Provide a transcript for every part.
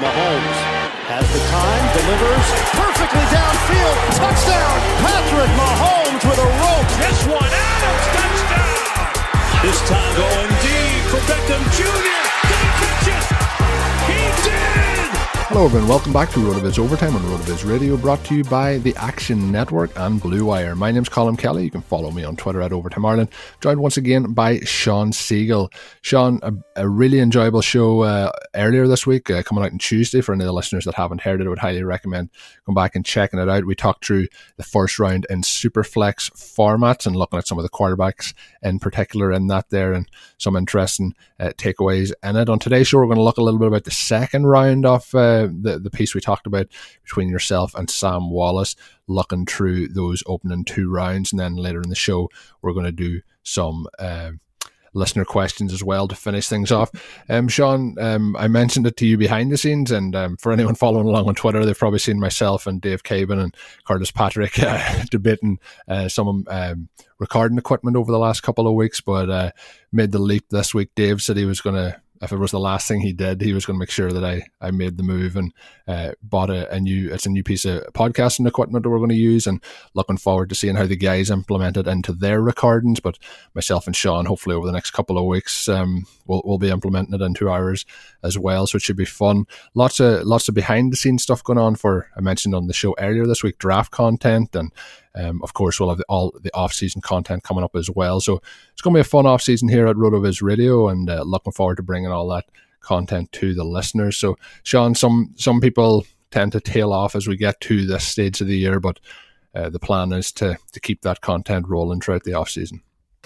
Mahomes has the time, delivers perfectly downfield. Touchdown! Patrick Mahomes with a rope. This one, Adams, touchdown! This time going deep for Beckham Jr. Did he catch it? He did! Hello everyone, welcome back to RotoViz Overtime on RotoViz Radio, brought to you by the Action Network and Blue Wire. My name's Colm Kelly. You can follow me on Twitter at Overtime Ireland. Joined once again by Shawn Siegele. Shawn, a, a really enjoyable show uh, earlier this week, uh, coming out on Tuesday. For any of the listeners that haven't heard it, I would highly recommend going back and checking it out. We talked through the first round in Superflex formats and looking at some of the quarterbacks in particular in that there and some interesting uh, takeaways in it. On today's show, we're going to look a little bit about the second round of the, the piece we talked about between yourself and Sam Wallace, looking through those opening two rounds. And then later in the show, we're going to do some. Uh, listener questions as well to finish things off. Um, Shawn, um, I mentioned it to you behind the scenes, and um, for anyone following along on Twitter, they've probably seen myself and Dave Cabin and Curtis Patrick uh, debating uh, some um, recording equipment over the last couple of weeks, but uh, made the leap this week. Dave said he was going to if it was the last thing he did, he was going to make sure that I, I made the move and uh, bought a, a, new it's a new piece of podcasting equipment that we're going to use and looking forward to seeing how the guys implement it into their recordings. But myself and Shawn, hopefully over the next couple of weeks, um, we'll, we'll be implementing it into ours as well. So it should be fun. Lots of lots of behind the scenes stuff going on for I mentioned on the show earlier this week, draft content and um, of course, we'll have the, all the off-season content coming up as well. So it's going to be a fun off-season here at RotoViz Radio, and uh, looking forward to bringing all that content to the listeners. So, Shawn, some some people tend to tail off as we get to this stage of the year, but uh, the plan is to to keep that content rolling throughout the off-season.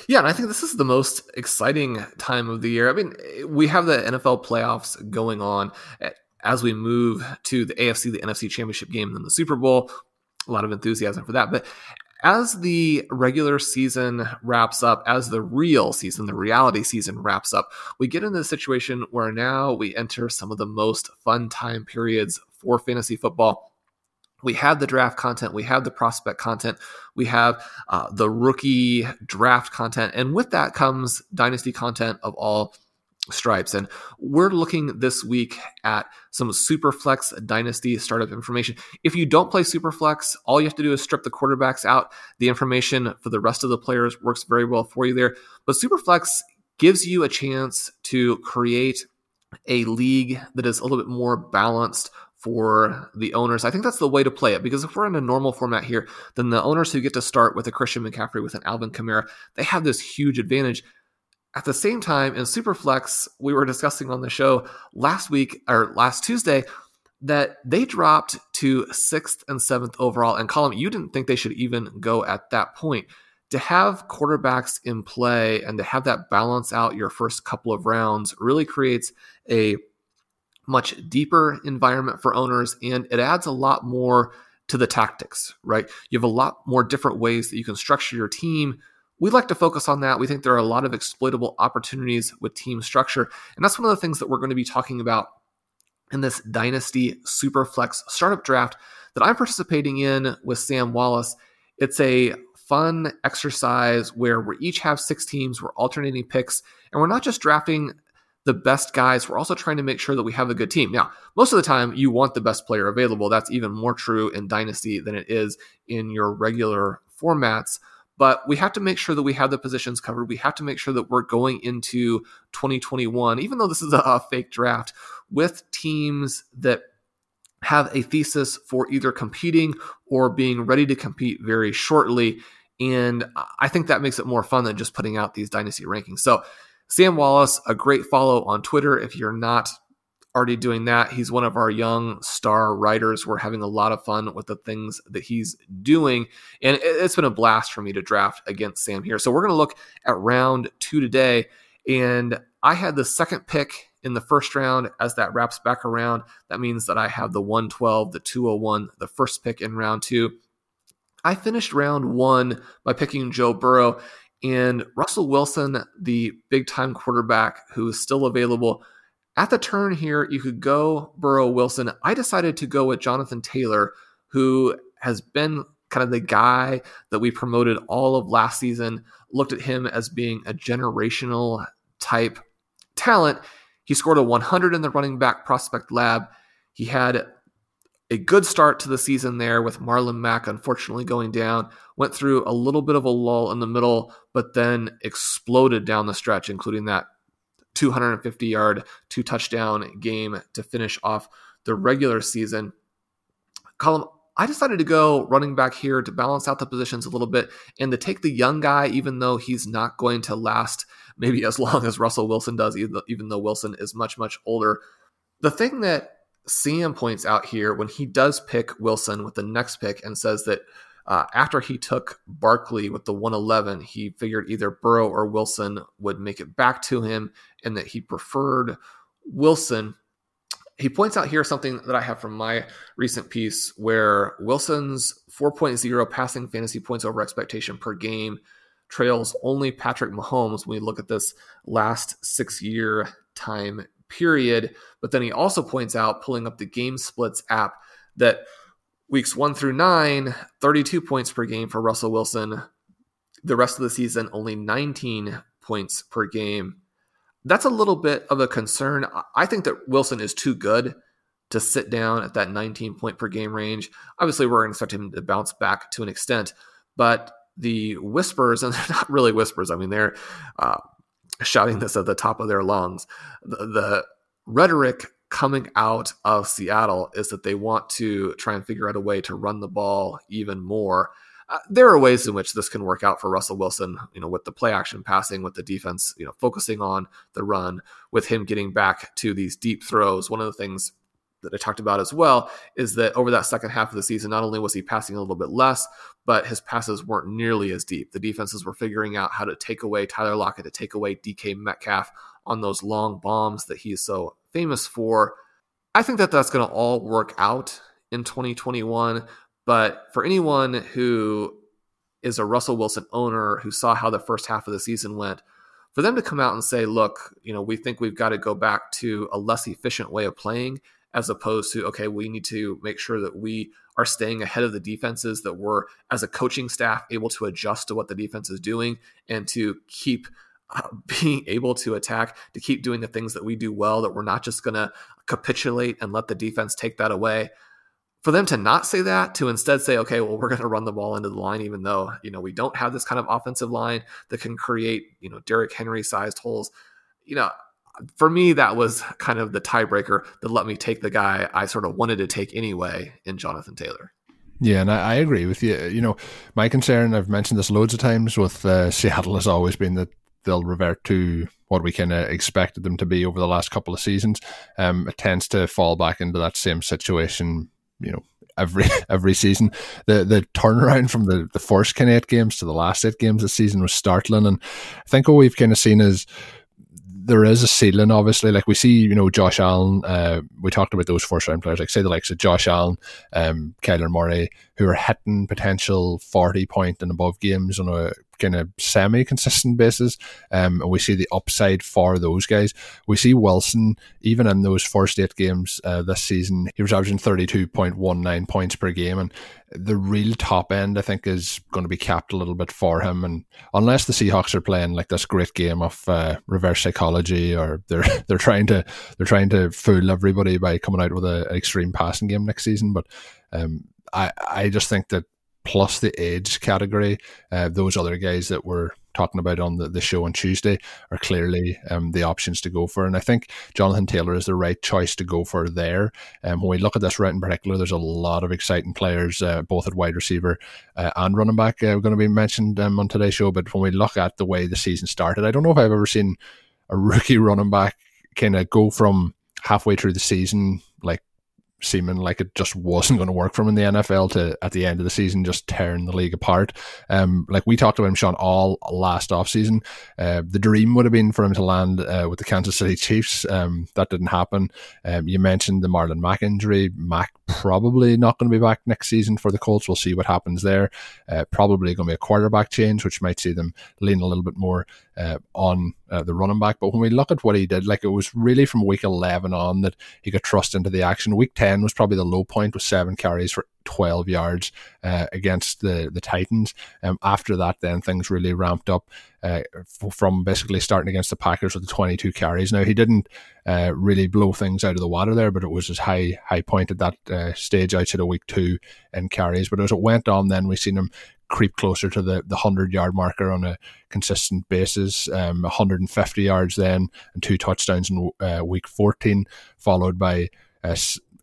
Yeah, and I think this is the most exciting time of the year. I mean, we have the NFL playoffs going on as we move to the AFC, the NFC Championship game, and then the Super Bowl a lot of enthusiasm for that. But as the regular season wraps up, as the real season, the reality season wraps up, we get into the situation where now we enter some of the most fun time periods for fantasy football. We have the draft content, we have the prospect content, we have uh, the rookie draft content, and with that comes dynasty content of all stripes. And we're looking this week at some Superflex Dynasty startup information. If you don't play Superflex, all you have to do is strip the quarterbacks out. The information for the rest of the players works very well for you there. But Superflex gives you a chance to create a league that is a little bit more balanced for the owners. I think that's the way to play it because if we're in a normal format here, then the owners who get to start with a Christian McCaffrey, with an Alvin Kamara, they have this huge advantage. At the same time, in Superflex, we were discussing on the show last week or last Tuesday that they dropped to sixth and seventh overall. And Colm, you didn't think they should even go at that point. To have quarterbacks in play and to have that balance out your first couple of rounds really creates a much deeper environment for owners and it adds a lot more to the tactics, right? You have a lot more different ways that you can structure your team we like to focus on that. We think there are a lot of exploitable opportunities with team structure. And that's one of the things that we're going to be talking about in this Dynasty Superflex startup draft that I'm participating in with Sam Wallace. It's a fun exercise where we each have six teams, we're alternating picks, and we're not just drafting the best guys, we're also trying to make sure that we have a good team. Now, most of the time, you want the best player available. That's even more true in Dynasty than it is in your regular formats but we have to make sure that we have the positions covered. We have to make sure that we're going into 2021, even though this is a, a fake draft, with teams that have a thesis for either competing or being ready to compete very shortly. And I think that makes it more fun than just putting out these dynasty rankings. So, Sam Wallace, a great follow on Twitter. If you're not already doing that. He's one of our young star writers. We're having a lot of fun with the things that he's doing. And it's been a blast for me to draft against Sam here. So we're going to look at round two today. And I had the second pick in the first round. As that wraps back around, that means that I have the 112, the 201, the first pick in round two. I finished round one by picking Joe Burrow. And Russell Wilson, the big time quarterback who is still available, at the turn here, you could go Burrow Wilson. I decided to go with Jonathan Taylor, who has been kind of the guy that we promoted all of last season, looked at him as being a generational type talent. He scored a 100 in the running back prospect lab. He had a good start to the season there with Marlon Mack unfortunately going down. Went through a little bit of a lull in the middle, but then exploded down the stretch, including that 250 yard, two touchdown game to finish off the regular season. Colm, I decided to go running back here to balance out the positions a little bit and to take the young guy, even though he's not going to last maybe as long as Russell Wilson does, even though Wilson is much, much older. The thing that Sam points out here when he does pick Wilson with the next pick and says that uh, after he took Barkley with the 111, he figured either Burrow or Wilson would make it back to him and that he preferred Wilson. He points out here something that I have from my recent piece where Wilson's 4.0 passing fantasy points over expectation per game trails only Patrick Mahomes when we look at this last six year time period. But then he also points out, pulling up the Game Splits app, that weeks one through nine, 32 points per game for Russell Wilson. The rest of the season, only 19 points per game. That's a little bit of a concern. I think that Wilson is too good to sit down at that 19 point per game range. Obviously, we're going to expect him to bounce back to an extent, but the whispers, and they're not really whispers, I mean, they're uh, shouting this at the top of their lungs. The, the rhetoric coming out of Seattle is that they want to try and figure out a way to run the ball even more. Uh, there are ways in which this can work out for Russell Wilson, you know, with the play action passing, with the defense, you know, focusing on the run, with him getting back to these deep throws. One of the things that I talked about as well is that over that second half of the season, not only was he passing a little bit less, but his passes weren't nearly as deep. The defenses were figuring out how to take away Tyler Lockett, to take away DK Metcalf on those long bombs that he's so famous for. I think that that's going to all work out in 2021. But for anyone who is a Russell Wilson owner who saw how the first half of the season went, for them to come out and say, look, you know, we think we've got to go back to a less efficient way of playing as opposed to okay we need to make sure that we are staying ahead of the defenses that we're as a coaching staff able to adjust to what the defense is doing and to keep uh, being able to attack to keep doing the things that we do well that we're not just going to capitulate and let the defense take that away for them to not say that to instead say okay well we're going to run the ball into the line even though you know we don't have this kind of offensive line that can create you know Derrick Henry sized holes you know for me, that was kind of the tiebreaker that let me take the guy I sort of wanted to take anyway in Jonathan Taylor. Yeah, and I, I, agree with you. You know, my concern, I've mentioned this loads of times with uh, Seattle, has always been that they'll revert to what we kind of expected them to be over the last couple of seasons. Um, it tends to fall back into that same situation, you know, every every season. The the turnaround from the, the first kind of eight games to the last eight games this season was startling. And I think what we've kind of seen is there is a ceiling, obviously. Like we see, you know, Josh Allen. Uh, we talked about those first round players, like say the likes of Josh Allen, um, Kyler Murray, who are hitting potential forty point and above games on a kind of semi consistent basis. Um, and we see the upside for those guys. We see Wilson, even in those first eight games uh, this season, he was averaging 32.19 points per game. And the real top end, I think, is going to be capped a little bit for him. And unless the Seahawks are playing like this great game of uh, reverse psychology, or they're they're trying to they're trying to fool everybody by coming out with a, an extreme passing game next season, but um, I I just think that plus the age category, uh, those other guys that were talking about on the, the show on Tuesday are clearly um, the options to go for. And I think Jonathan Taylor is the right choice to go for there. Um, when we look at this route in particular, there's a lot of exciting players, uh, both at wide receiver uh, and running back, uh, going to be mentioned um, on today's show. But when we look at the way the season started, I don't know if I've ever seen a rookie running back kind of go from halfway through the season, like seeming like it just wasn't going to work for him in the NFL to at the end of the season just tearing the league apart. Um, like we talked about him, Shawn, all last offseason. Uh, the dream would have been for him to land uh, with the Kansas City Chiefs. Um, that didn't happen. Um, you mentioned the Marlon Mack injury. Mack probably not going to be back next season for the Colts. We'll see what happens there. Uh, probably going to be a quarterback change, which might see them lean a little bit more uh, on uh, the running back. But when we look at what he did, like it was really from week 11 on that he got thrust into the action. Week 10 was probably the low point with seven carries for 12 yards uh, against the, the Titans. Um, after that, then things really ramped up uh, from basically starting against the Packers with the 22 carries. Now, he didn't uh, really blow things out of the water there, but it was his high high point at that uh, stage outside of week two in carries. But as it went on, then we seen him creep closer to the, the 100 yard marker on a consistent basis. Um, 150 yards then and two touchdowns in uh, week 14, followed by uh,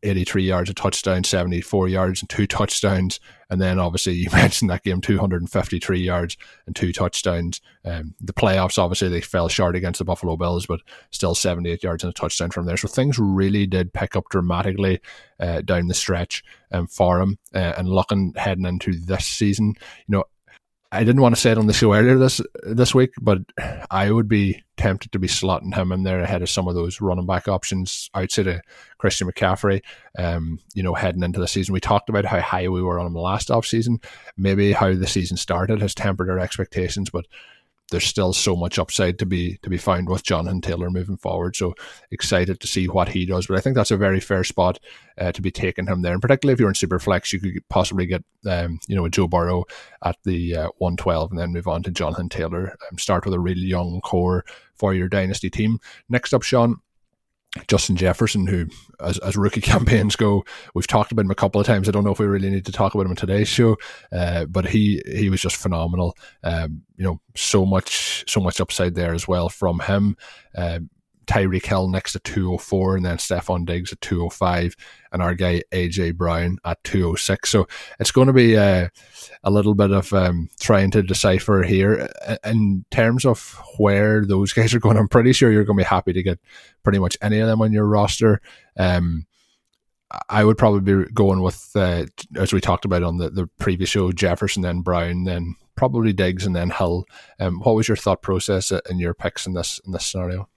83 yards, a touchdown, 74 yards, and two touchdowns. And then obviously you mentioned that game, 253 yards and two touchdowns. Um, the playoffs, obviously, they fell short against the Buffalo Bills, but still 78 yards and a touchdown from there. So things really did pick up dramatically uh, down the stretch um, for him. Uh, and looking heading into this season, you know, I didn't want to say it on the show earlier this this week, but I would be tempted to be slotting him in there ahead of some of those running back options outside of Christian McCaffrey. Um, you know, heading into the season, we talked about how high we were on him last off season. Maybe how the season started has tempered our expectations, but there's still so much upside to be to be found with Jonathan Taylor moving forward. So excited to see what he does. But I think that's a very fair spot uh, to be taking him there. And particularly if you're in super flex, you could possibly get um, you know a Joe Burrow at the uh, 112 and then move on to Jonathan Taylor. Um, start with a really young core for your dynasty team. Next up, Shawn. Justin Jefferson, who, as, as rookie campaigns go, we've talked about him a couple of times. I don't know if we really need to talk about him in today's show, uh, but he he was just phenomenal. Um, you know, so much so much upside there as well from him. Uh, Tyreek Hill next to 204 and then Stefon Diggs at 205 and our guy AJ Brown at 206. So it's going to be a, uh, a little bit of um, trying to decipher here in terms of where those guys are going. I'm pretty sure you're going to be happy to get pretty much any of them on your roster. Um, I would probably be going with, uh, as we talked about on the, the previous show, Jefferson, then Brown, then probably Diggs, and then Hill. Um, what was your thought process in your picks in this in this scenario?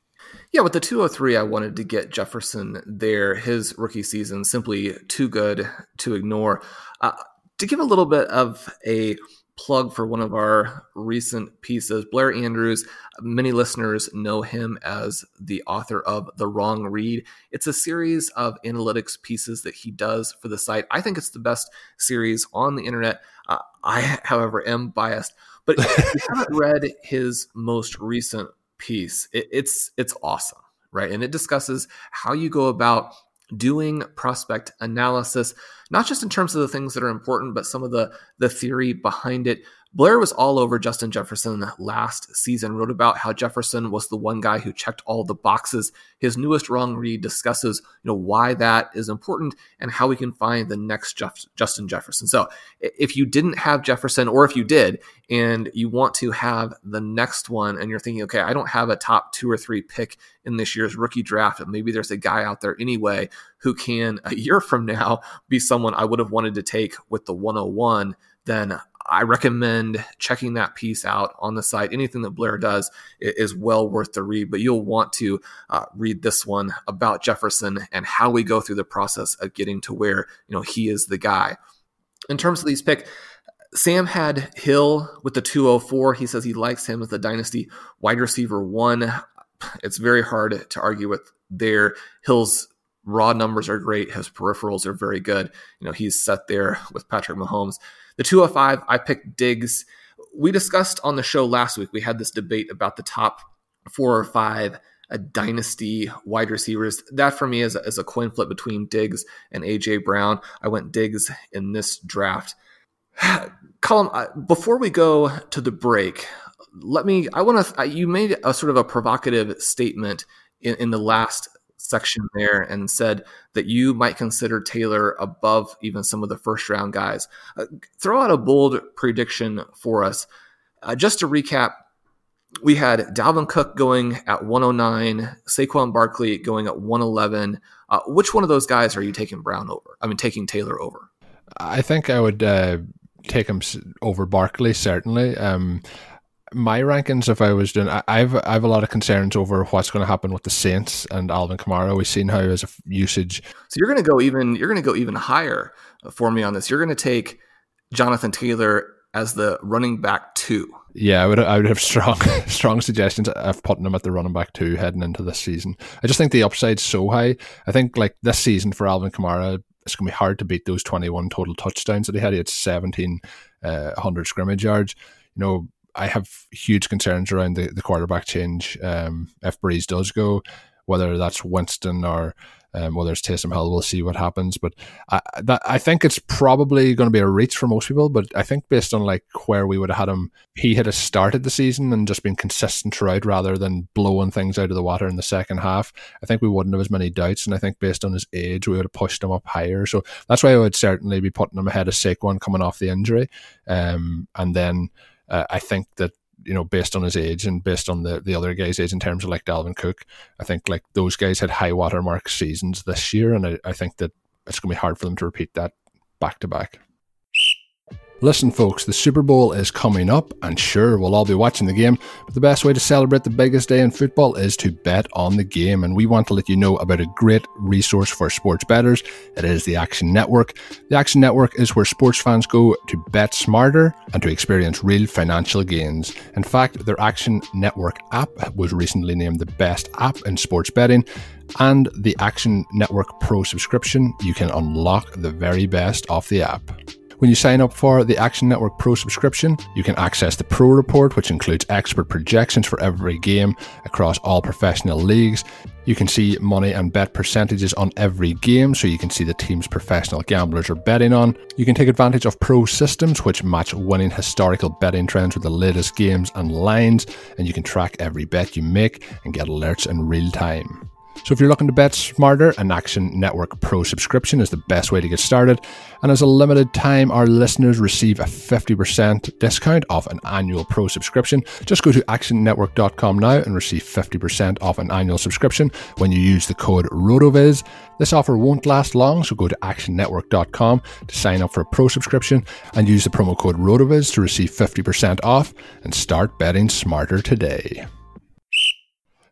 Yeah, with the 203, I wanted to get Jefferson there. His rookie season simply too good to ignore. Uh, to give a little bit of a plug for one of our recent pieces, Blair Andrews, many listeners know him as the author of The Wrong Read. It's a series of analytics pieces that he does for the site. I think it's the best series on the internet. Uh, I, however, am biased. But if you haven't read his most recent piece. It, it's it's awesome, right? And it discusses how you go about doing prospect analysis, not just in terms of the things that are important, but some of the the theory behind it. Blair was all over Justin Jefferson last season, wrote about how Jefferson was the one guy who checked all the boxes. His newest wrong read discusses, you know, why that is important and how we can find the next Jeff- Justin Jefferson. So, if you didn't have Jefferson, or if you did, and you want to have the next one, and you're thinking, okay, I don't have a top two or three pick in this year's rookie draft, but maybe there's a guy out there anyway who can a year from now be someone I would have wanted to take with the 101 then I recommend checking that piece out on the site. Anything that Blair does is well worth the read, but you'll want to uh, read this one about Jefferson and how we go through the process of getting to where you know he is the guy. In terms of these picks, Sam had Hill with the 204. He says he likes him as the dynasty wide receiver one. It's very hard to argue with there. Hill's raw numbers are great. His peripherals are very good. You know, he's set there with Patrick Mahomes. The 205, I picked Diggs. We discussed on the show last week, we had this debate about the top four or five a dynasty wide receivers. That for me is a, is a coin flip between Diggs and AJ Brown. I went Diggs in this draft. Colm, before we go to the break, let me. I want to. You made a sort of a provocative statement in, in the last section there and said that you might consider Taylor above even some of the first round guys. Uh, throw out a bold prediction for us. Uh, just to recap, we had Dalvin Cook going at 109, Saquon Barkley going at 111. Uh, which one of those guys are you taking Brown over? I mean, taking Taylor over? I think I would uh, take him over Barkley, certainly. Um, my rankings, if I was doing, I, I've I have a lot of concerns over what's going to happen with the Saints and Alvin Kamara. We've seen how his usage. So you're going to go even. You're going to go even higher for me on this. You're going to take Jonathan Taylor as the running back two. Yeah, I would I would have strong strong suggestions of putting him at the running back two heading into this season. I just think the upside's so high. I think like this season for Alvin Kamara, it's gonna be hard to beat those twenty one total touchdowns that he had. He had seventeen uh, hundred scrimmage yards. You know, I have huge concerns around the, the quarterback change. Um, if Brees does go, whether that's Winston or um, whether it's Taysom Hill, we'll see what happens. But I, that, I think it's probably going to be a reach for most people. But I think based on like where we would have had him, he had a started the season and just been consistent throughout rather than blowing things out of the water in the second half. I think we wouldn't have as many doubts. And I think based on his age, we would have pushed him up higher. So that's why I would certainly be putting him ahead of Saquon coming off the injury. Um, and then uh, I think that you know, based on his age and based on the, the other guys' age in terms of like Dalvin Cook, I think like those guys had high watermark seasons this year, and I, I think that it's going to be hard for them to repeat that back to back. Listen, folks, the Super Bowl is coming up, and sure, we'll all be watching the game, but the best way to celebrate the biggest day in football is to bet on the game. And we want to let you know about a great resource for sports bettors. It is the Action Network. The Action Network is where sports fans go to bet smarter and to experience real financial gains. In fact, their Action Network app was recently named the best app in sports betting and the Action Network Pro subscription, you can unlock the very best of the app. When you sign up for the Action Network Pro subscription, you can access the Pro Report, which includes expert projections for every game across all professional leagues. You can see money and bet percentages on every game, so you can see the teams professional gamblers are betting on. You can take advantage of pro systems, which match winning historical betting trends with the latest games and lines, and you can track every bet you make and get alerts in real time. So if you're looking to bet smarter, an Action Network Pro subscription is the best way to get started. And as a limited time, our listeners receive a 50% discount off an annual Pro subscription. Just go to actionnetwork.com now and receive 50% off an annual subscription when you use the code RotoViz. This offer won't last long, so go to actionnetwork.com to sign up for a Pro subscription and use the promo code RotoViz to receive 50% off and start betting smarter today.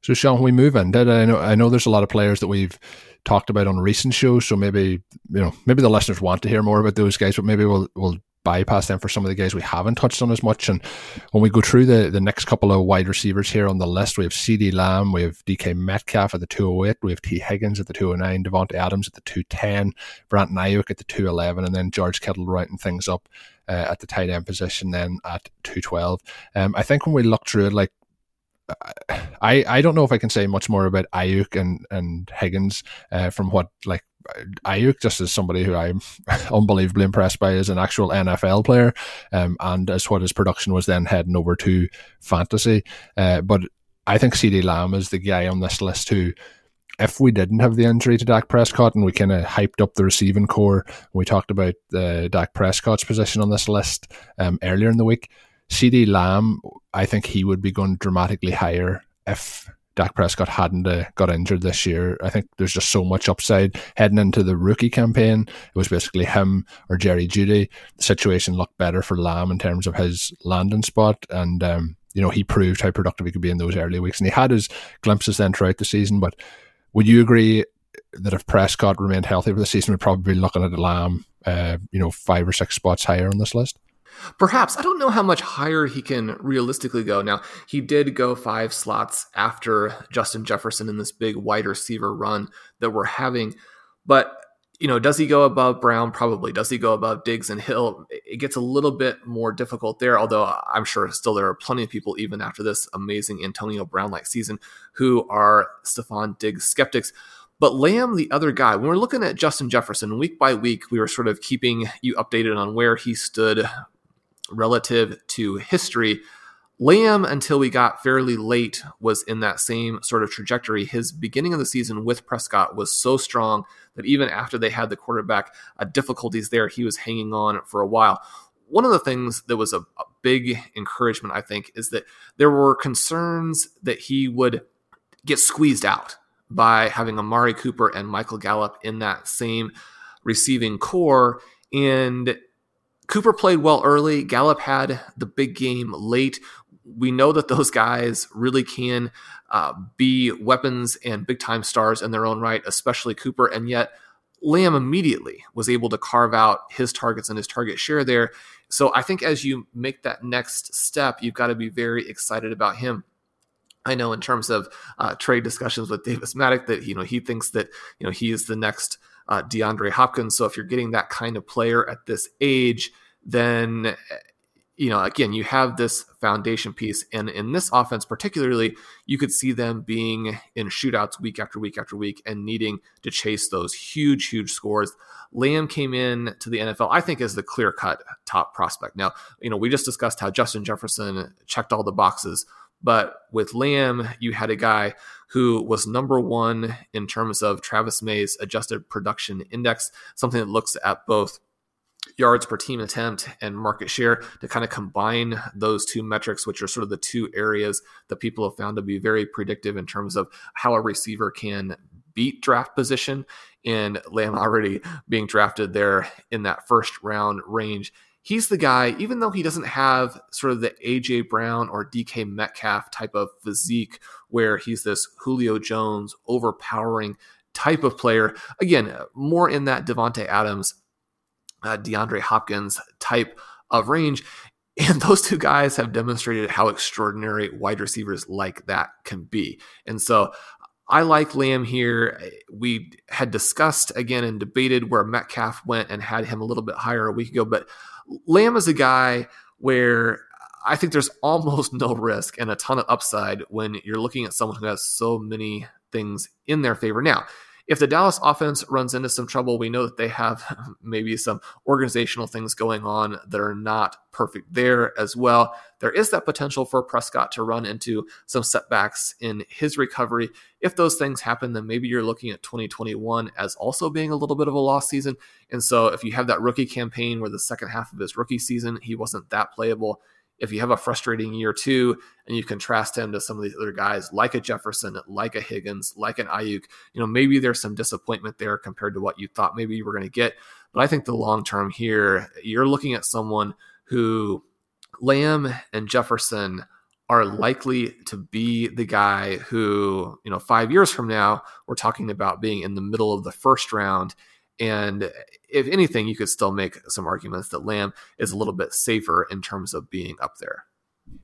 So, Shawn, we move into it, I know I know there's a lot of players that we've talked about on recent shows. So maybe you know maybe the listeners want to hear more about those guys, but maybe we'll we'll bypass them for some of the guys we haven't touched on as much. And when we go through the, the next couple of wide receivers here on the list, we have CeeDee Lamb, we have DK Metcalf at the 208, we have Tee Higgins at the 209, Davante Adams at the 210, Brandon Aiyuk at the 211, and then George Kittle writing things up uh, at the tight end position then at 212. Um, I think when we look through it, like I I don't know if I can say much more about Aiyuk and and Higgins uh, from what like Aiyuk just as somebody who I'm unbelievably impressed by as an actual NFL player, um, and as what his production was then heading over to fantasy. Uh, but I think CeeDee Lamb is the guy on this list who, if we didn't have the injury to Dak Prescott and we kind of hyped up the receiving core, we talked about uh, Dak Prescott's position on this list um, earlier in the week. CeeDee Lamb, I think he would be going dramatically higher if Dak Prescott hadn't uh, got injured this year. I think there's just so much upside heading into the rookie campaign. It was basically him or Jerry Jeudy. The situation looked better for Lamb in terms of his landing spot, and um, you know he proved how productive he could be in those early weeks, and he had his glimpses then throughout the season. But would you agree that if Prescott remained healthy for the season, we'd probably be looking at Lamb, uh, you know, five or six spots higher on this list? Perhaps. I don't know how much higher he can realistically go. Now, he did go five slots after Justin Jefferson in this big wide receiver run that we're having. But, you know, does he go above Brown? Probably. Does he go above Diggs and Hill? It gets a little bit more difficult there, although I'm sure still there are plenty of people, even after this amazing Antonio Brown like season, who are Stefon Diggs skeptics. But Lamb, the other guy, when we're looking at Justin Jefferson week by week, we were sort of keeping you updated on where he stood relative to history. Lamb, until we got fairly late, was in that same sort of trajectory. His beginning of the season with Prescott was so strong that even after they had the quarterback uh, difficulties there, he was hanging on for a while. One of the things that was a, a big encouragement, I think, is that there were concerns that he would get squeezed out by having Amari Cooper and Michael Gallup in that same receiving core. And Cooper played well early. Gallup had the big game late. We know that those guys really can uh, be weapons and big time stars in their own right, especially Cooper. And yet, Lamb immediately was able to carve out his targets and his target share there. So I think as you make that next step, you've got to be very excited about him. I know in terms of uh, trade discussions with Davis Mattek that you know he thinks that you know he is the next uh, DeAndre Hopkins. So if you're getting that kind of player at this age, then you know again you have this foundation piece, and in this offense particularly, you could see them being in shootouts week after week after week and needing to chase those huge huge scores. Lamb came in to the NFL, I think, as the clear cut top prospect. Now, you know, we just discussed how Justin Jefferson checked all the boxes but with Lamb, you had a guy who was number one in terms of Travis May's adjusted production index, something that looks at both yards per team attempt and market share to kind of combine those two metrics, which are sort of the two areas that people have found to be very predictive in terms of how a receiver can beat draft position. And Lamb already being drafted there in that first round range he's the guy, even though he doesn't have sort of the AJ Brown or DK Metcalf type of physique where he's this Julio Jones overpowering type of player. Again, more in that Davante Adams, uh, DeAndre Hopkins type of range. And those two guys have demonstrated how extraordinary wide receivers like that can be. And so I like Lamb here. We had discussed again and debated where Metcalf went and had him a little bit higher a week ago, but Lamb is a guy where I think there's almost no risk and a ton of upside when you're looking at someone who has so many things in their favor. Now, if the Dallas offense runs into some trouble, we know that they have maybe some organizational things going on that are not perfect there as well. There is that potential for Prescott to run into some setbacks in his recovery. If those things happen, then maybe you're looking at 2021 as also being a little bit of a lost season. And so if you have that rookie campaign where the second half of his rookie season, he wasn't that playable, if you have a frustrating year two and you contrast him to some of these other guys like a Jefferson, like a Higgins, like an Aiyuk, you know, maybe there's some disappointment there compared to what you thought maybe you were going to get. But I think the long term here, you're looking at someone who Lamb and Jefferson are likely to be the guy who, you know, five years from now, we're talking about being in the middle of the first round and if anything, you could still make some arguments that Lamb is a little bit safer in terms of being up there.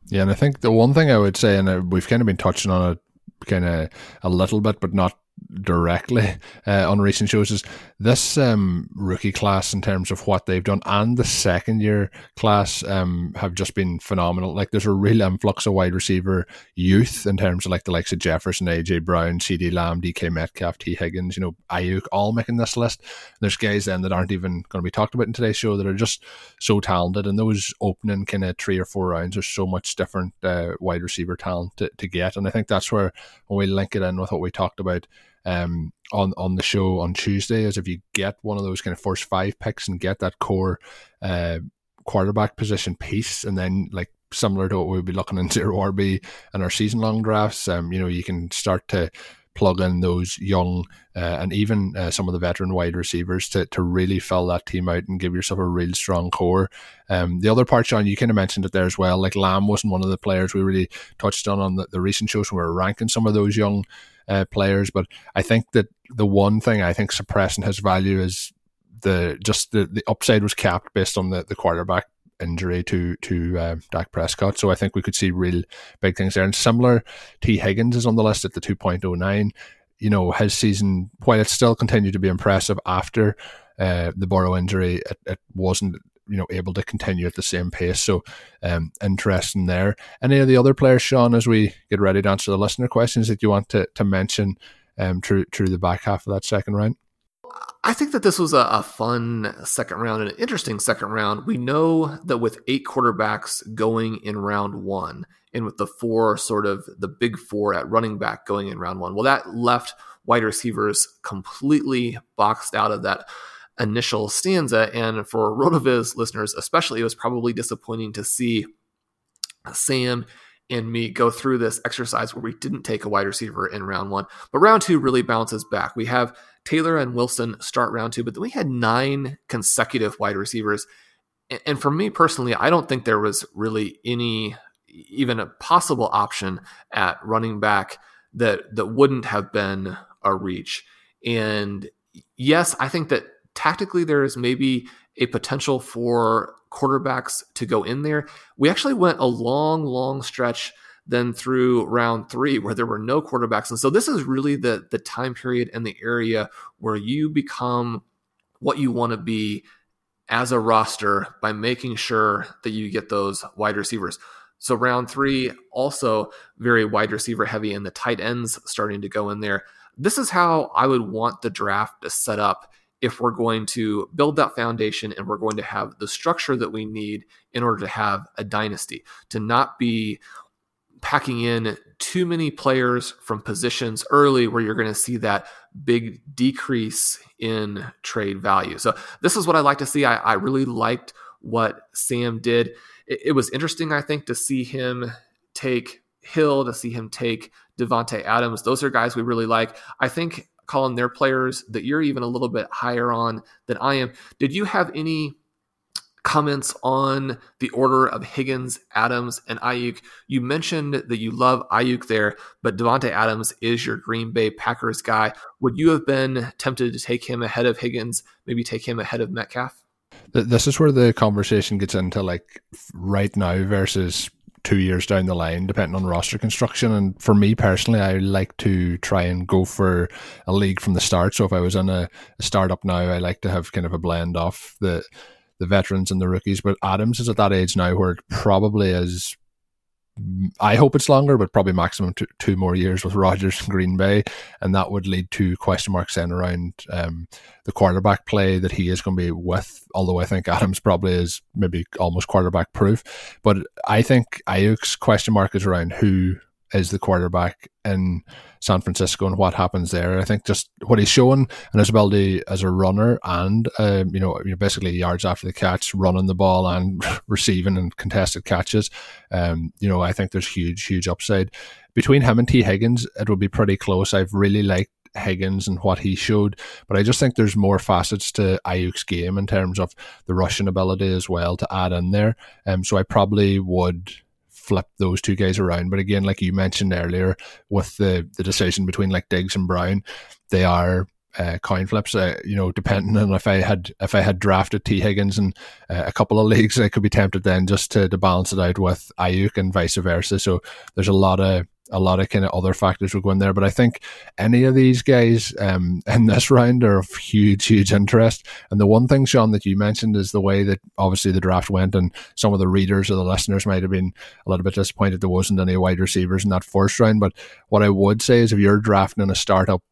Yeah, and I think the one thing I would say, and uh, we've kind of been touching on it kind of a little bit, but not directly uh, on recent shows is this um, rookie class in terms of what they've done and the second year class um, have just been phenomenal. Like there's a real influx of wide receiver youth in terms of like the likes of Jefferson, AJ Brown, CeeDee Lamb, DK Metcalf, Tee Higgins, you know, Aiyuk, all making this list. there's guys then that aren't even going to be talked about in today's show that are just so talented. And those opening kind of three or four rounds, there's so much different uh, wide receiver talent to, to get. And I think that's where when we link it in with what we talked about um, on on the show on Tuesday is if you get one of those kind of first five picks and get that core uh, quarterback position piece, and then like similar to what we'll be looking into our RB and our season long drafts, um, you know, you can start to plug in those young uh, and even uh, some of the veteran wide receivers to, to really fill that team out and give yourself a real strong core. Um, the other part, Shawn, you kind of mentioned it there as well. Like Lamb wasn't one of the players we really touched on on the, the recent shows when we were ranking some of those young uh, players. But I think that the one thing I think suppressing his value is the just the, the upside was capped based on the, the quarterback injury to to uh, Dak Prescott. So I think we could see real big things there. And similar, Tee Higgins is on the list at the 2.09. You know, his season, while it still continued to be impressive after uh, the Burrow injury, it, it wasn't you know able to continue at the same pace. So um, interesting there. Any of the other players, Shawn, as we get ready to answer the listener questions that you want to to mention um, through through the back half of that second round. I think that this was a, a, fun second round and an interesting second round. We know that with eight quarterbacks going in round one, and with the four sort of the big four at running back going in round one, well, that left wide receivers completely boxed out of that initial stanza. And for RotoViz listeners, especially, it was probably disappointing to see Sam and me go through this exercise where we didn't take a wide receiver in round one. But round two really bounces back. We have Taylor and Wilson start round two, but then we had nine consecutive wide receivers. And for me personally, I don't think there was really any even a possible option at running back that that wouldn't have been a reach. And yes, I think that tactically there is maybe a potential for quarterbacks to go in there. We actually went a long, long stretch then through round three where there were no quarterbacks. And so this is really the the time period and the area where you become what you want to be as a roster by making sure that you get those wide receivers. So round three, also very wide receiver heavy, and the tight ends starting to go in there. This is how I would want the draft to set up if we're going to build that foundation and we're going to have the structure that we need in order to have a dynasty, to not be packing in too many players from positions early where you're going to see that big decrease in trade value. So this is what I like to see. I, I really liked what Sam did. It, it, was interesting, I think, to see him take Hill, to see him take Davante Adams. Those are guys we really like. I think, Colm, they're players that you're even a little bit higher on than I am. Did you have any comments on the order of Higgins, Adams, and Aiyuk? You mentioned that you love Aiyuk there, but Davante Adams is your Green Bay Packers guy. Would you have been tempted to take him ahead of Higgins, maybe take him ahead of Metcalf? This is where the conversation gets into like right now versus two years down the line, depending on roster construction. And for me personally, I like to try and go for a league from the start. So if I was in a, a startup now, I like to have kind of a blend off the the veterans and the rookies. But Adams is at that age now where it probably is. I hope it's longer, but probably maximum two, two more years with Rodgers and Green Bay, and that would lead to question marks then around um, the quarterback play that he is going to be with. Although I think Adams probably is maybe almost quarterback proof, but I think Aiyuk's question mark is around who is the quarterback in San Francisco and what happens there. I think just what he's shown and his ability as a runner and um, you know basically yards after the catch, running the ball and receiving and contested catches. Um, you know I think there's huge huge upside between him and Tee Higgins. It will be pretty close. I've really liked Higgins and what he showed. But I just think there's more facets to Aiyuk's game in terms of the rushing ability as well to add in there. Um, so I probably would flip those two guys around. But again, like you mentioned earlier, with the the decision between like Diggs and Brown, they are uh, coin flips. Uh, you know, depending on if I had if I had drafted Tee Higgins in uh, a couple of leagues, I could be tempted then just to, to balance it out with Aiyuk and vice versa. So there's a lot of a lot of kind of other factors will go in there. But I think any of these guys um, in this round are of huge, huge interest. And the one thing, Shawn, that you mentioned is the way that obviously the draft went, and some of the readers or the listeners might have been a little bit disappointed there wasn't any wide receivers in that first round. But what I would say is if you're drafting in a startup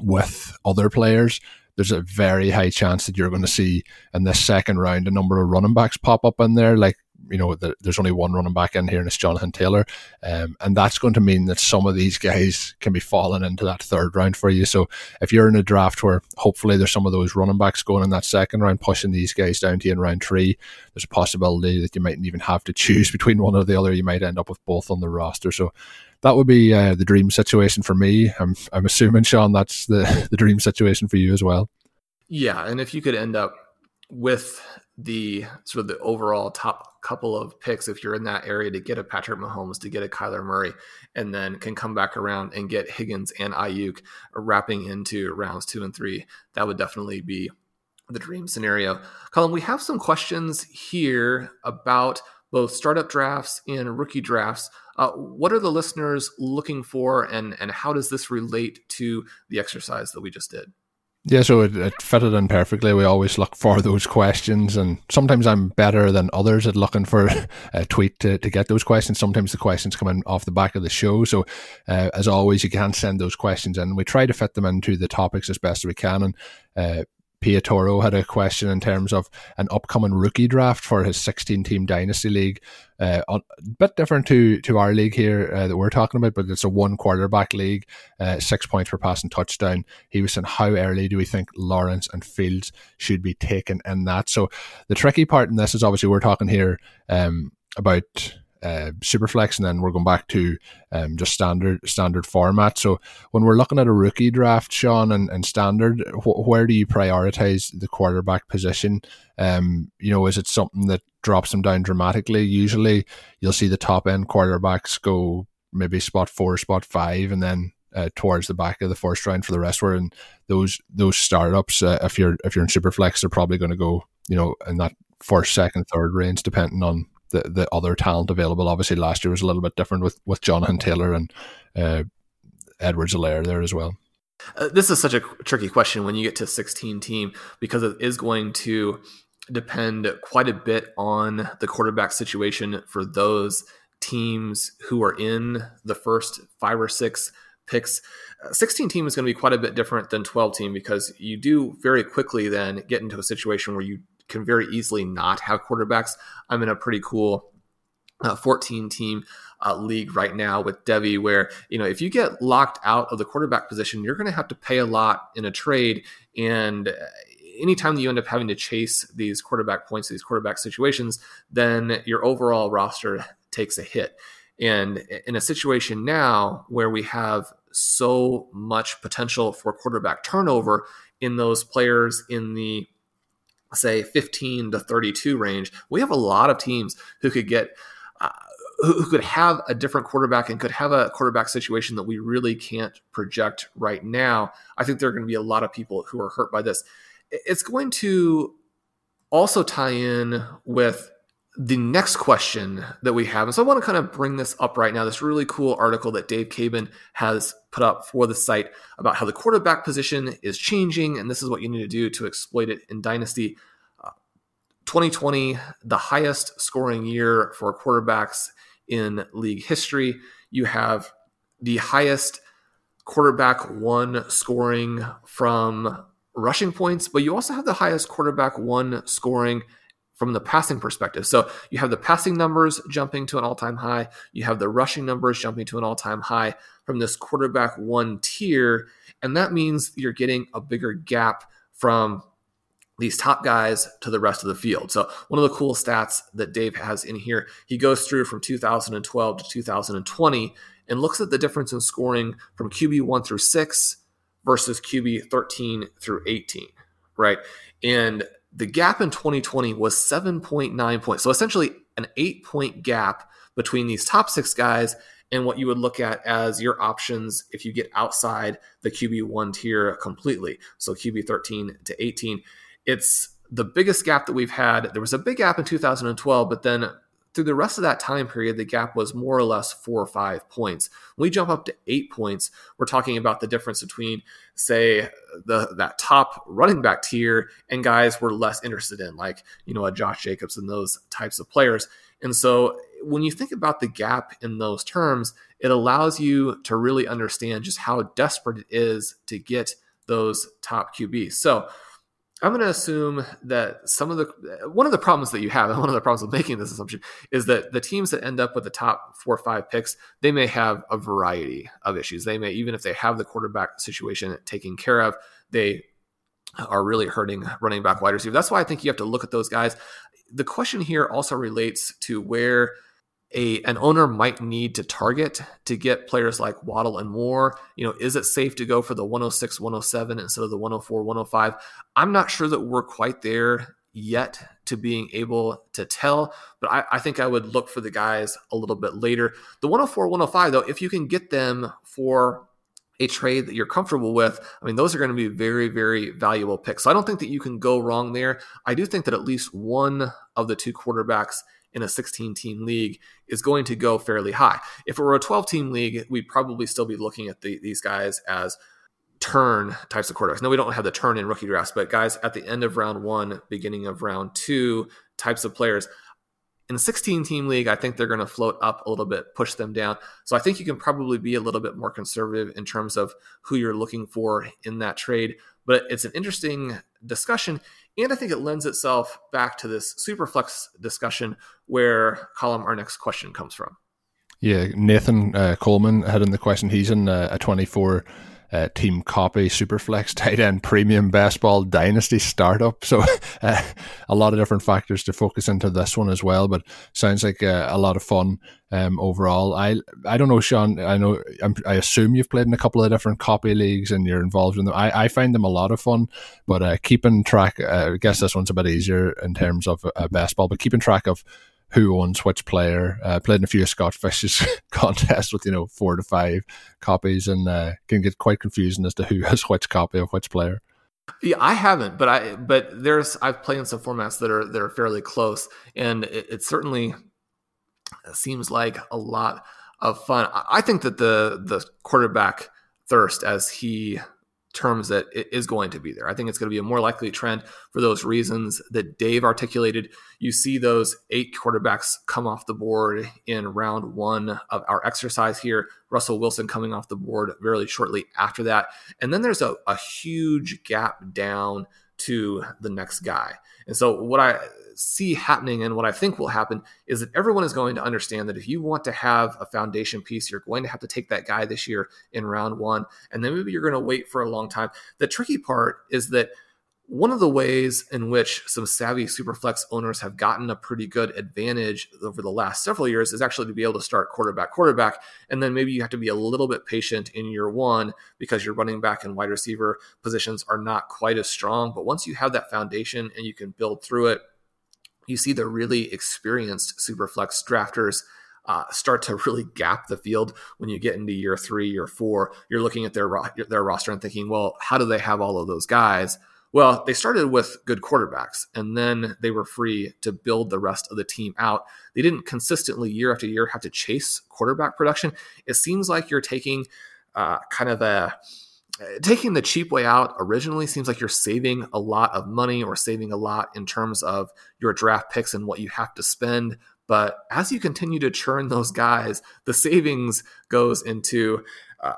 with other players, there's a very high chance that you're going to see in this second round a number of running backs pop up in there, like you know, the, there's only one running back in here, and it's Jonathan Taylor, um, and that's going to mean that some of these guys can be falling into that third round for you. So if you're in a draft where hopefully there's some of those running backs going in that second round, pushing these guys down to you in round three, there's a possibility that you mightn't even have to choose between one or the other. You might end up with both on the roster. So that would be uh, the dream situation for me. I'm I'm assuming Shawn, that's the the dream situation for you as well. Yeah, and if you could end up with the sort of the overall top couple of picks if you're in that area to get a Patrick Mahomes, to get a Kyler Murray, and then can come back around and get Higgins and Aiyuk wrapping into rounds two and three. That would definitely be the dream scenario. Colm, we have some questions here about both startup drafts and rookie drafts. Uh, what are the listeners looking for, and and how does this relate to the exercise that we just did? Yeah, so it, it fitted in perfectly. We always look for those questions, and sometimes I'm better than others at looking for a tweet to, to get those questions. Sometimes the questions come in off the back of the show. So, uh, as always, you can send those questions in. We try to fit them into the topics as best as we can. And uh, Pia Toro had a question in terms of an upcoming rookie draft for his 16 team dynasty league. Uh, a bit different to to our league here uh, that we're talking about, but it's a one quarterback league, uh, six points per passing touchdown. He was saying, How early do we think Lawrence and Fields should be taken in that? So the tricky part in this is obviously we're talking here um, about uh, Superflex, and then we're going back to um, just standard standard format. So when we're looking at a rookie draft, Sean, and, and standard, wh- where do you prioritize the quarterback position? Um, you know, is it something that drops them down dramatically? Usually, you'll see the top end quarterbacks go maybe spot four, spot five, and then uh, towards the back of the first round for the rest. Where in those those startups, uh, if you're if you're in Superflex, they're probably going to go you know in that first, second, third range, depending on the, the other talent available. Obviously, last year was a little bit different with with Jonathan Taylor and uh, Edwards-Helaire there as well. Uh, this is such a tricky question when you get to 16 team because it is going to depend quite a bit on the quarterback situation for those teams who are in the first five or six picks. Uh, 16 team is going to be quite a bit different than 12 team because you do very quickly then get into a situation where you can very easily not have quarterbacks. I'm in a pretty cool uh, 14 team uh, league right now with Devi, where you know if you get locked out of the quarterback position, you're going to have to pay a lot in a trade, and uh, anytime that you end up having to chase these quarterback points, these quarterback situations, then your overall roster takes a hit. And in a situation now where we have so much potential for quarterback turnover in those players in the say 15 to 32 range, we have a lot of teams who could get uh, who, could have a different quarterback and could have a quarterback situation that we really can't project right now. I think there are going to be a lot of people who are hurt by this. It's going to also tie in with the next question that we have. And so I want to kind of bring this up right now. This really cool article that Dave Caban has put up for the site about how the quarterback position is changing. And this is what you need to do to exploit it in Dynasty. Uh, 2020, the highest scoring year for quarterbacks in league history. You have the highest quarterback one scoring from rushing points, but you also have the highest quarterback one scoring from the passing perspective. So you have the passing numbers jumping to an all time high, you have the rushing numbers jumping to an all time high from this quarterback one tier. And that means you're getting a bigger gap from these top guys to the rest of the field. So, one of the cool stats that Dave has in here, he goes through from 2012 to 2020 and looks at the difference in scoring from QB 1 through 6 versus QB 13 through 18, right? And the gap in 2020 was 7.9 points. So essentially an eight point gap between these top six guys and what you would look at as your options if you get outside the QB1 tier completely. So QB 13 to 18. It's the biggest gap that we've had. There was a big gap in 2012, but then through the rest of that time period, the gap was more or less four or five points. When we jump up to eight points, we're talking about the difference between, say, the that top running back tier and guys we're less interested in, like you know a Josh Jacobs and those types of players. And so when you think about the gap in those terms, it allows you to really understand just how desperate it is to get those top QBs. So I'm going to assume that some of the one of the problems that you have, and one of the problems with making this assumption, is that the teams that end up with the top four or five picks, they may have a variety of issues. They may, even if they have the quarterback situation taken care of, they are really hurting running back wide receiver. That's why I think you have to look at those guys. The question here also relates to where a an owner might need to target to get players like Waddle and Moore. You know, is it safe to go for the 106, 107 instead of the 104, 105? I'm not sure that we're quite there yet to being able to tell, but I, I think I would look for the guys a little bit later. The 104, 105, though, if you can get them for a trade that you're comfortable with, I mean, those are going to be very, very valuable picks. So I don't think that you can go wrong there. I do think that at least one of the two quarterbacks in a 16 team league is going to go fairly high. If it were a 12 team league, we'd probably still be looking at the, these guys as turn types of quarterbacks. No, we don't have the turn in rookie drafts, but guys at the end of round one, beginning of round two types of players. In a 16 team league, I think they're going to float up a little bit, push them down. So I think you can probably be a little bit more conservative in terms of who you're looking for in that trade. But it's an interesting discussion. And I think it lends itself back to this superflex discussion where Colm our next question comes from. Yeah, Nathan uh, Coleman had in the question. He's in a, a 24 uh, team copy superflex tight end premium best ball dynasty startup. So uh, a lot of different factors to focus into this one as well. But sounds like uh, a lot of fun um, overall. I I don't know, Shawn. I know I'm, i assume you've played in a couple of different copy leagues and you're involved in them. I, I find them a lot of fun, but uh, keeping track. Uh, I guess this one's a bit easier in terms of uh, best ball, but keeping track of who owns which player. Uh, played in a few Scott Fish's contests with you know four to five copies, and uh, can get quite confusing as to who has which copy of which player. Yeah, I haven't, but I but there's I've played in some formats that are that are fairly close, and it, it certainly seems like a lot of fun. I think that the the quarterback thirst, as he terms that it is going to be there. I think it's going to be a more likely trend for those reasons that Dave articulated. You see those eight quarterbacks come off the board in round one of our exercise here. Russell Wilson coming off the board very shortly after that. And then there's a, a huge gap down to the next guy. And so what I see happening and what I think will happen is that everyone is going to understand that if you want to have a foundation piece, you're going to have to take that guy this year in round one. And then maybe you're going to wait for a long time. The tricky part is that one of the ways in which some savvy superflex owners have gotten a pretty good advantage over the last several years is actually to be able to start quarterback quarterback and then maybe you have to be a little bit patient in year 1 because your running back and wide receiver positions are not quite as strong but once you have that foundation and you can build through it you see the really experienced superflex drafters uh, start to really gap the field when you get into year three, year four. You're looking at their their roster and thinking, well, how do they have all of those guys? Well, they started with good quarterbacks, and then they were free to build the rest of the team out. They didn't consistently year after year have to chase quarterback production. It seems like you're taking uh, kind of a taking the cheap way out originally seems like you're saving a lot of money or saving a lot in terms of your draft picks and what you have to spend. But as you continue to churn those guys, the savings goes into uh,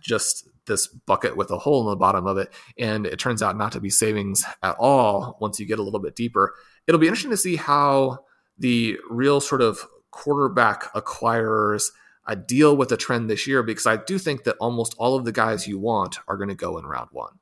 just this bucket with a hole in the bottom of it. And it turns out not to be savings at all once you get a little bit deeper. It'll be interesting to see how the real sort of quarterback acquirers I deal with a trend this year because I do think that almost all of the guys you want are going to go in round one.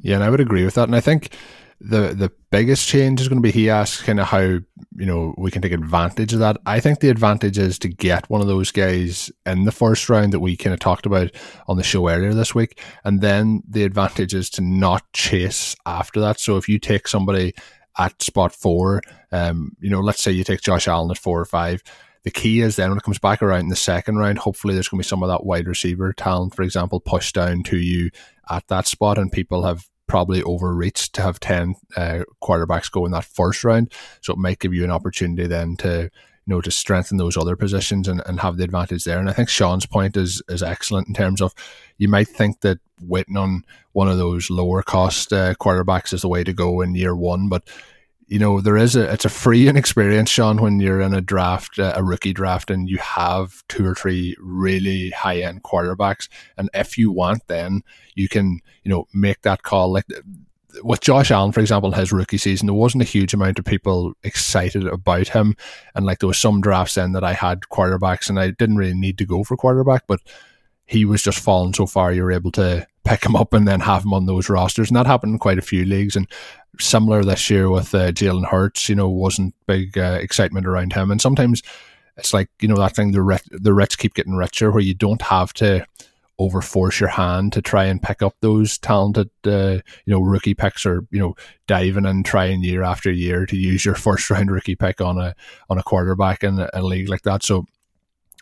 Yeah, and I would agree with that. And I think the the biggest change is going to be he asks kind of how you know we can take advantage of that. I think the advantage is to get one of those guys in the first round that we kind of talked about on the show earlier this week, and then the advantage is to not chase after that. So if you take somebody at spot four, um, you know, let's say you take Josh Allen at four or five the key is then when it comes back around in the second round, hopefully there's going to be some of that wide receiver talent, for example, pushed down to you at that spot, and people have probably overreached to have 10 uh, quarterbacks go in that first round. So it might give you an opportunity then to, know, to strengthen those other positions and, and have the advantage there. And I think Shawn's point is, is excellent in terms of you might think that waiting on one of those lower cost uh, quarterbacks is the way to go in year one, but you know there is a it's a freeing experience Shawn when you're in a draft uh, a rookie draft and you have two or three really high end quarterbacks and if you want then you can you know make that call like with Josh Allen, for example, his rookie season, there wasn't a huge amount of people excited about him. And like there was some drafts then that I had quarterbacks and I didn't really need to go for quarterback, but he was just falling so far you were able to pick him up and then have him on those rosters. And that happened in quite a few leagues. And similar this year with uh, Jalen Hurts, you know, wasn't big uh, excitement around him. And sometimes it's like, you know, that thing, the rich, the rich keep getting richer where you don't have to overforce your hand to try and pick up those talented, uh, you know, rookie picks or, you know, diving and trying year after year to use your first round rookie pick on a, on a quarterback in a, a league like that. So,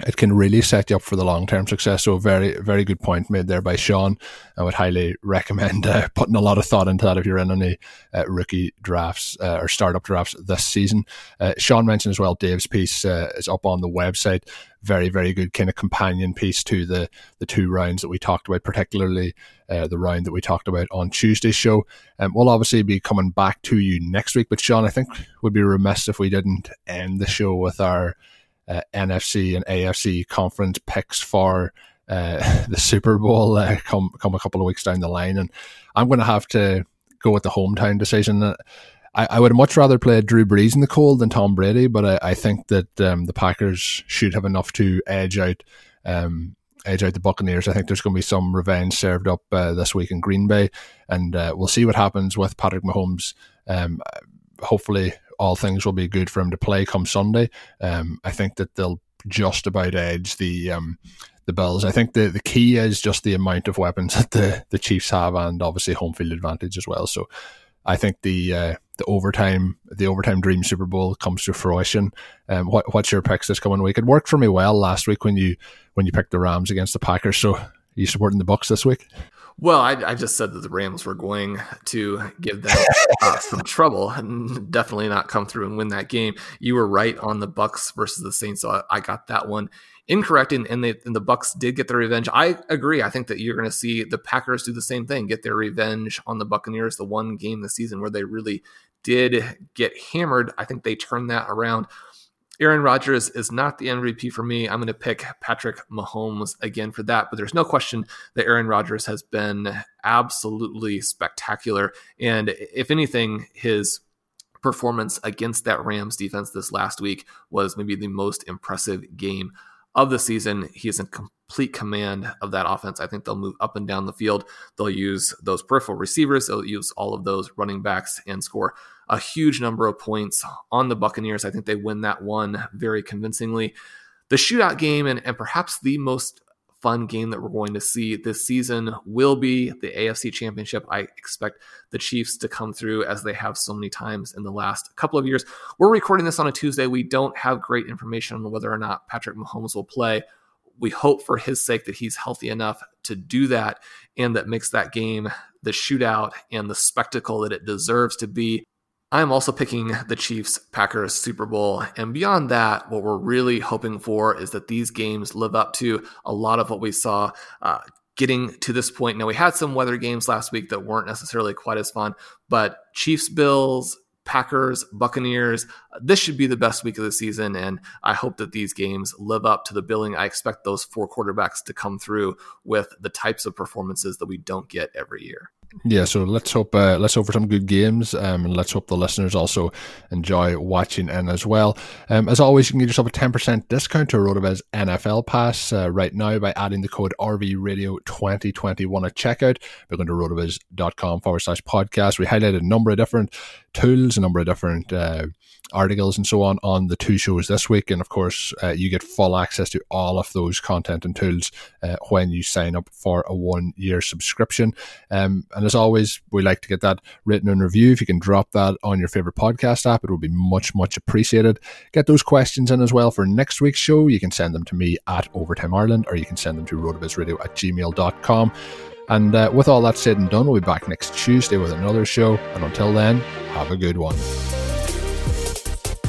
it can really set you up for the long term success. So, very, very good point made there by Shawn. I would highly recommend uh, putting a lot of thought into that if you're in any uh, rookie drafts uh, or startup drafts this season. Uh, Shawn mentioned as well, Dave's piece uh, is up on the website. Very, very good kind of companion piece to the the two rounds that we talked about, particularly uh, the round that we talked about on Tuesday's show. Um, we'll obviously be coming back to you next week, but Shawn, I think would be remiss if we didn't end the show with our uh, NFC and AFC conference picks for uh, the Super Bowl uh, come come a couple of weeks down the line, and I'm going to have to go with the hometown decision. Uh, I, I would much rather play Drew Brees in the cold than Tom Brady, but I, I think that um, the Packers should have enough to edge out um, edge out the Buccaneers. I think there's going to be some revenge served up uh, this week in Green Bay, and uh, we'll see what happens with Patrick Mahomes. Um, hopefully, all things will be good for him to play come Sunday. Um, I think that they'll just about edge the um, the Bills. I think the, the key is just the amount of weapons that the, the Chiefs have and obviously home field advantage as well. So I think the uh, the overtime the overtime dream Super Bowl comes to fruition. Um, what, what's your picks this coming week? It worked for me well last week when you when you picked the Rams against the Packers. So are you supporting the Bucks this week? Well, I, I, just said that the Rams were going to give them uh, some trouble and definitely not come through and win that game. You were right on the Bucks versus the Saints, so I, I got that one incorrect, and, and, they, and the Bucks did get their revenge. I agree. I think that you're going to see the Packers do the same thing, get their revenge on the Buccaneers. The one game this season where they really did get hammered. I think they turned that around. Aaron Rodgers is not the MVP for me. I'm going to pick Patrick Mahomes again for that, but there's no question that Aaron Rodgers has been absolutely spectacular. And if anything, his performance against that Rams defense this last week was maybe the most impressive game of the season. He is in complete command of that offense. I think they'll move up and down the field. They'll use those peripheral receivers, they'll use all of those running backs and score a huge number of points on the Buccaneers. I think they win that one very convincingly. The shootout game, and, and perhaps the most fun game that we're going to see this season will be the AFC Championship. I expect the Chiefs to come through as they have so many times in the last couple of years. We're recording this on a Tuesday. We don't have great information on whether or not Patrick Mahomes will play. We hope for his sake that he's healthy enough to do that and that makes that game the shootout and the spectacle that it deserves to be. I'm also picking the Chiefs Packers Super Bowl. And beyond that, what we're really hoping for is that these games live up to a lot of what we saw uh, getting to this point. Now, we had some weather games last week that weren't necessarily quite as fun, but Chiefs Bills, Packers, Buccaneers. This should be the best week of the season, and I hope that these games live up to the billing. I expect those four quarterbacks to come through with the types of performances that we don't get every year. Yeah, so let's hope uh, let's hope for some good games, um, and let's hope the listeners also enjoy watching in as well. Um, as always, you can get yourself a ten percent discount to Rotoviz NFL Pass uh, right now by adding the code RV Radio twenty twenty one at checkout. By going to rotoviz.com forward slash podcast. We highlighted a number of different tools, a number of different uh, articles and so on on the two shows this week. And of course, uh, you get full access to all of those content and tools uh, when you sign up for a one year subscription. Um, and as always, we like to get that written and review. If you can drop that on your favorite podcast app, it would be much, much appreciated. Get those questions in as well for next week's show. You can send them to me at Overtime Ireland or you can send them to rotovizradio at gmail.com. And uh, with all that said and done, we'll be back next Tuesday with another show. And until then, have a good one.